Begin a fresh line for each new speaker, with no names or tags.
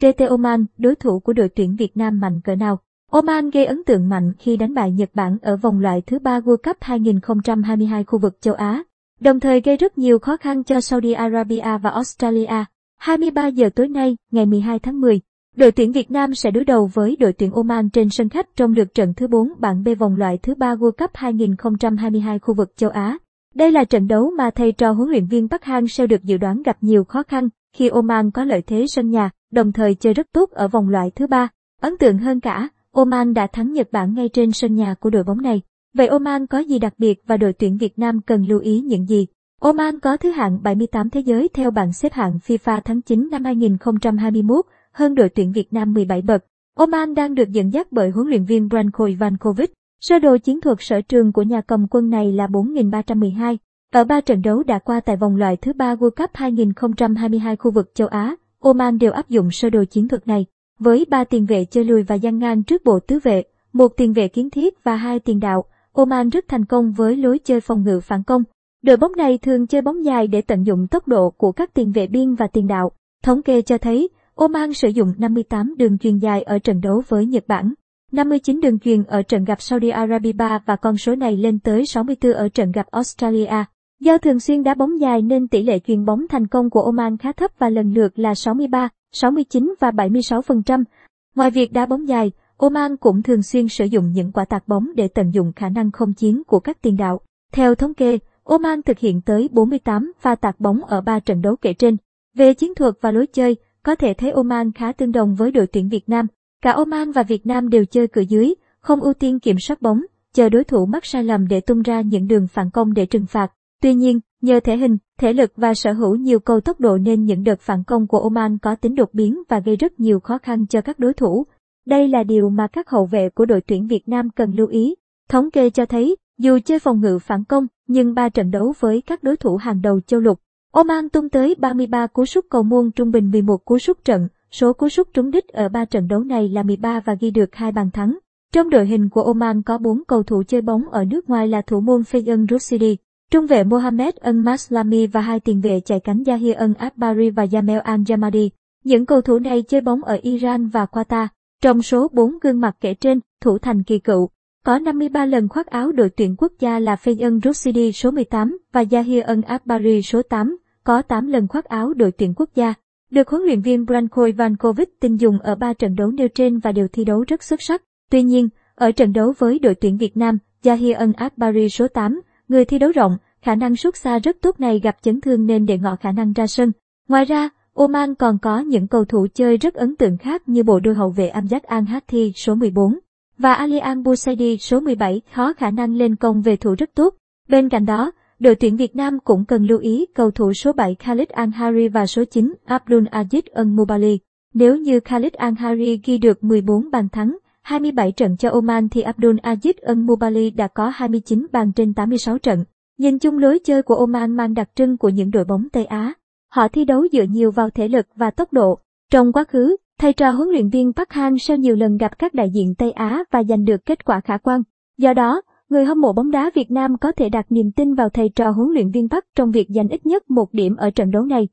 TT Oman, đối thủ của đội tuyển Việt Nam mạnh cỡ nào? Oman gây ấn tượng mạnh khi đánh bại Nhật Bản ở vòng loại thứ ba World Cup 2022 khu vực châu Á, đồng thời gây rất nhiều khó khăn cho Saudi Arabia và Australia. 23 giờ tối nay, ngày 12 tháng 10, đội tuyển Việt Nam sẽ đối đầu với đội tuyển Oman trên sân khách trong lượt trận thứ 4 bảng B vòng loại thứ ba World Cup 2022 khu vực châu Á. Đây là trận đấu mà thầy trò huấn luyện viên Park Hang-seo được dự đoán gặp nhiều khó khăn khi Oman có lợi thế sân nhà, đồng thời chơi rất tốt ở vòng loại thứ ba. Ấn tượng hơn cả, Oman đã thắng Nhật Bản ngay trên sân nhà của đội bóng này. Vậy Oman có gì đặc biệt và đội tuyển Việt Nam cần lưu ý những gì? Oman có thứ hạng 78 thế giới theo bảng xếp hạng FIFA tháng 9 năm 2021, hơn đội tuyển Việt Nam 17 bậc. Oman đang được dẫn dắt bởi huấn luyện viên Branko Ivankovic. Sơ đồ chiến thuật sở trường của nhà cầm quân này là 4.312. Ở ba trận đấu đã qua tại vòng loại thứ ba World Cup 2022 khu vực châu Á, Oman đều áp dụng sơ đồ chiến thuật này, với ba tiền vệ chơi lùi và gian ngang trước bộ tứ vệ, một tiền vệ kiến thiết và hai tiền đạo. Oman rất thành công với lối chơi phòng ngự phản công. Đội bóng này thường chơi bóng dài để tận dụng tốc độ của các tiền vệ biên và tiền đạo. Thống kê cho thấy, Oman sử dụng 58 đường truyền dài ở trận đấu với Nhật Bản, 59 đường truyền ở trận gặp Saudi Arabia và con số này lên tới 64 ở trận gặp Australia. Do thường xuyên đá bóng dài nên tỷ lệ chuyền bóng thành công của Oman khá thấp và lần lượt là 63, 69 và 76%. Ngoài việc đá bóng dài, Oman cũng thường xuyên sử dụng những quả tạt bóng để tận dụng khả năng không chiến của các tiền đạo. Theo thống kê, Oman thực hiện tới 48 pha tạt bóng ở 3 trận đấu kể trên. Về chiến thuật và lối chơi, có thể thấy Oman khá tương đồng với đội tuyển Việt Nam. Cả Oman và Việt Nam đều chơi cửa dưới, không ưu tiên kiểm soát bóng, chờ đối thủ mắc sai lầm để tung ra những đường phản công để trừng phạt. Tuy nhiên, nhờ thể hình, thể lực và sở hữu nhiều cầu tốc độ nên những đợt phản công của Oman có tính đột biến và gây rất nhiều khó khăn cho các đối thủ. Đây là điều mà các hậu vệ của đội tuyển Việt Nam cần lưu ý. Thống kê cho thấy, dù chơi phòng ngự phản công, nhưng ba trận đấu với các đối thủ hàng đầu châu lục, Oman tung tới 33 cú sút cầu môn trung bình 11 cú sút trận, số cú sút trúng đích ở ba trận đấu này là 13 và ghi được hai bàn thắng. Trong đội hình của Oman có 4 cầu thủ chơi bóng ở nước ngoài là thủ môn Fayan Rusidi, trung vệ Mohamed Al Maslami và hai tiền vệ chạy cánh Yahya Al Akbari và Jamel Al Jamadi. Những cầu thủ này chơi bóng ở Iran và Qatar. Trong số 4 gương mặt kể trên, thủ thành kỳ cựu, có 53 lần khoác áo đội tuyển quốc gia là Fayan Rusidi số 18 và Yahya Al Akbari số 8, có 8 lần khoác áo đội tuyển quốc gia. Được huấn luyện viên Branko Ivankovic tin dùng ở 3 trận đấu nêu trên và đều thi đấu rất xuất sắc. Tuy nhiên, ở trận đấu với đội tuyển Việt Nam, Yahya Al Akbari số 8, người thi đấu rộng, khả năng sút xa rất tốt này gặp chấn thương nên để ngọ khả năng ra sân. Ngoài ra, Oman còn có những cầu thủ chơi rất ấn tượng khác như bộ đôi hậu vệ Amjad An Hathi số 14 và Alian Busaidi số 17 khó khả năng lên công về thủ rất tốt. Bên cạnh đó, đội tuyển Việt Nam cũng cần lưu ý cầu thủ số 7 Khalid Al-Hari và số 9 Abdul Aziz Al-Mubali. Nếu như Khalid Al-Hari ghi được 14 bàn thắng, 27 trận cho Oman thì Abdul Aziz Al-Mubali đã có 29 bàn trên 86 trận. Nhìn chung lối chơi của Oman mang đặc trưng của những đội bóng Tây Á. Họ thi đấu dựa nhiều vào thể lực và tốc độ. Trong quá khứ, thầy trò huấn luyện viên Park Hang-seo nhiều lần gặp các đại diện Tây Á và giành được kết quả khả quan. Do đó, người hâm mộ bóng đá Việt Nam có thể đặt niềm tin vào thầy trò huấn luyện viên Park trong việc giành ít nhất một điểm ở trận đấu này.